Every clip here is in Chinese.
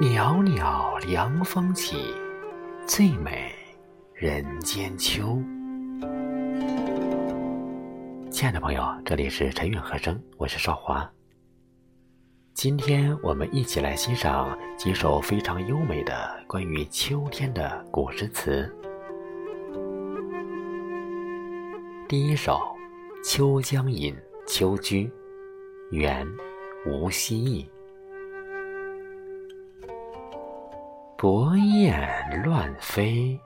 袅袅凉风起，最美人间秋。亲爱的朋友，这里是陈远和声，我是少华。今天我们一起来欣赏几首非常优美的关于秋天的古诗词。第一首《秋江引·秋居》，元·吴希义。薄雁乱飞，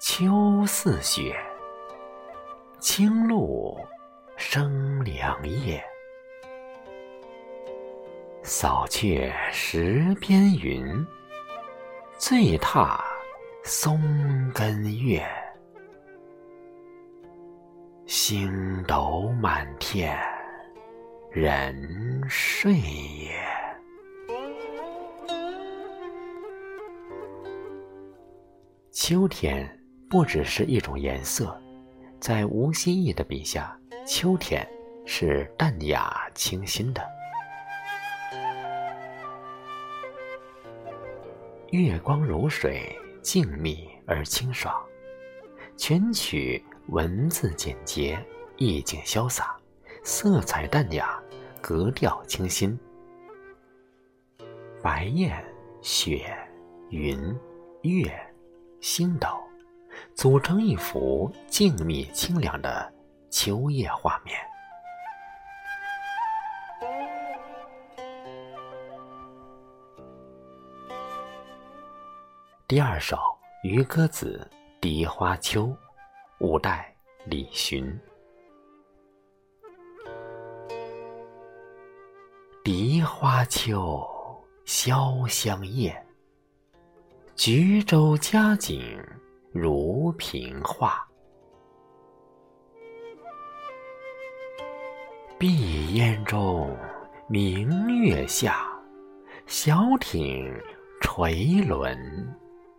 秋似雪。清露生凉夜。扫却石边云，醉踏松根月。星斗满天，人睡也。秋天不只是一种颜色，在吴希义的笔下，秋天是淡雅清新的。月光如水，静谧而清爽。全曲文字简洁，意境潇洒，色彩淡雅，格调清新。白雁、雪、云、月、星斗，组成一幅静谧清凉的秋夜画面。第二首《渔歌子·荻花秋》，五代李寻。荻花秋，潇湘夜。橘洲佳景如屏画。碧烟中，明月下，小艇垂纶。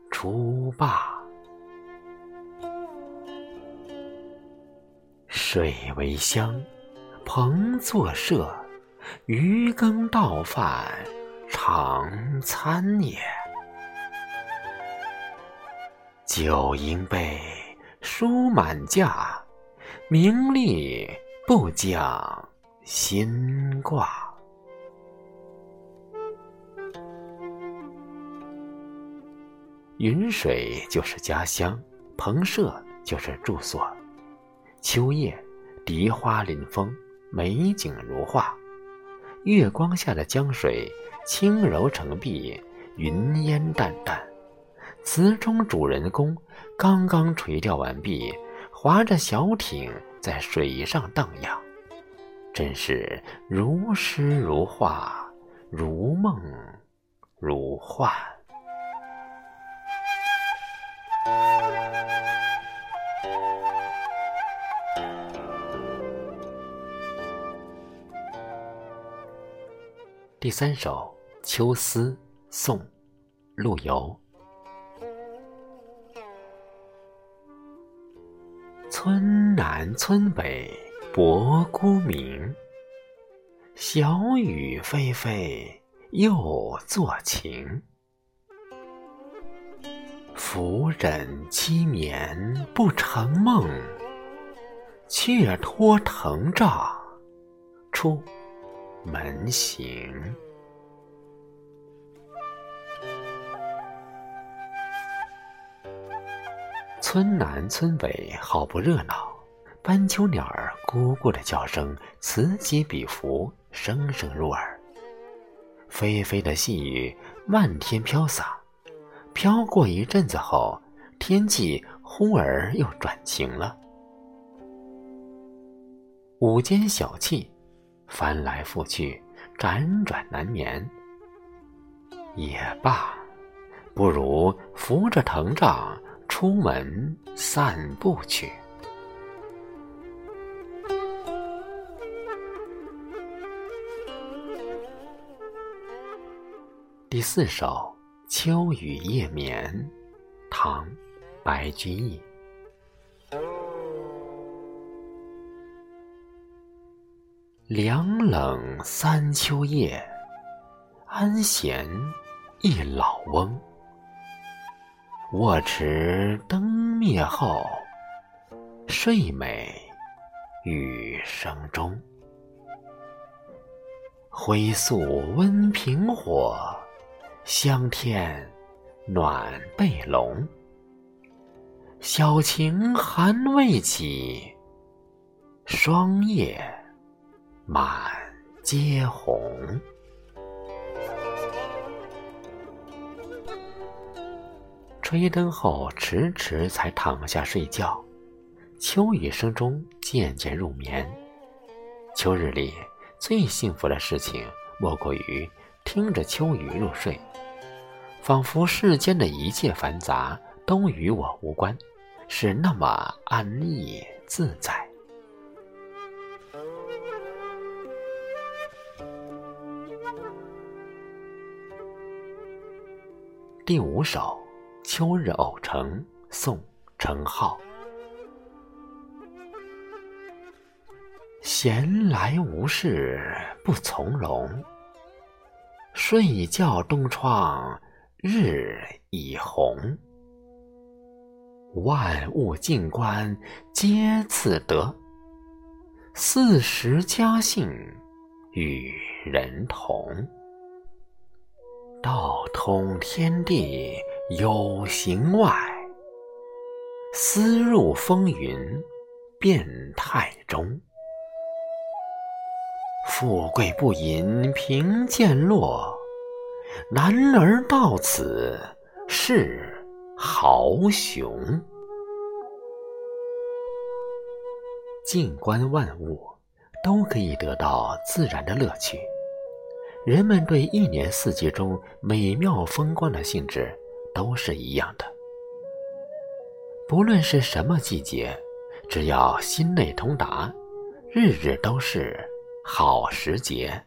出罢，水为香，朋作舍，渔羹倒饭常餐也。酒盈杯，书满架，名利不讲心挂。云水就是家乡，棚舍就是住所。秋夜，荻花临风，美景如画。月光下的江水轻柔成碧，云烟淡淡。词中主人公刚刚垂钓完毕，划着小艇在水上荡漾，真是如诗如画，如梦如幻。第三首《秋思》宋·陆游。村南村北薄孤鸣，小雨霏霏又作情。扶枕凄眠不成梦，却托藤帐出。门行，村南村北好不热闹，斑鸠鸟儿咕咕的叫声此起彼伏，声声入耳。霏霏的细雨漫天飘洒，飘过一阵子后，天气忽而又转晴了。午间小憩。翻来覆去，辗转难眠。也罢，不如扶着藤帐出门散步去。第四首《秋雨夜眠》，唐·白居易。凉冷三秋夜，安闲一老翁。卧迟灯灭后，睡美雨声中。灰素温平火，香天暖被笼。小晴寒未起，霜叶满阶红。吹灯后，迟迟才躺下睡觉。秋雨声中，渐渐入眠。秋日里最幸福的事情，莫过于听着秋雨入睡，仿佛世间的一切繁杂都与我无关。是那么安逸自在。第五首《秋日偶成》宋·程颢。闲来无事不从容，睡觉东窗日已红。万物静观皆自得，四时佳兴与人同。道通天地有形外，思入风云变态中。富贵不淫贫贱落，男儿到此是。豪雄，静观万物，都可以得到自然的乐趣。人们对一年四季中美妙风光的兴致都是一样的。不论是什么季节，只要心内通达，日日都是好时节。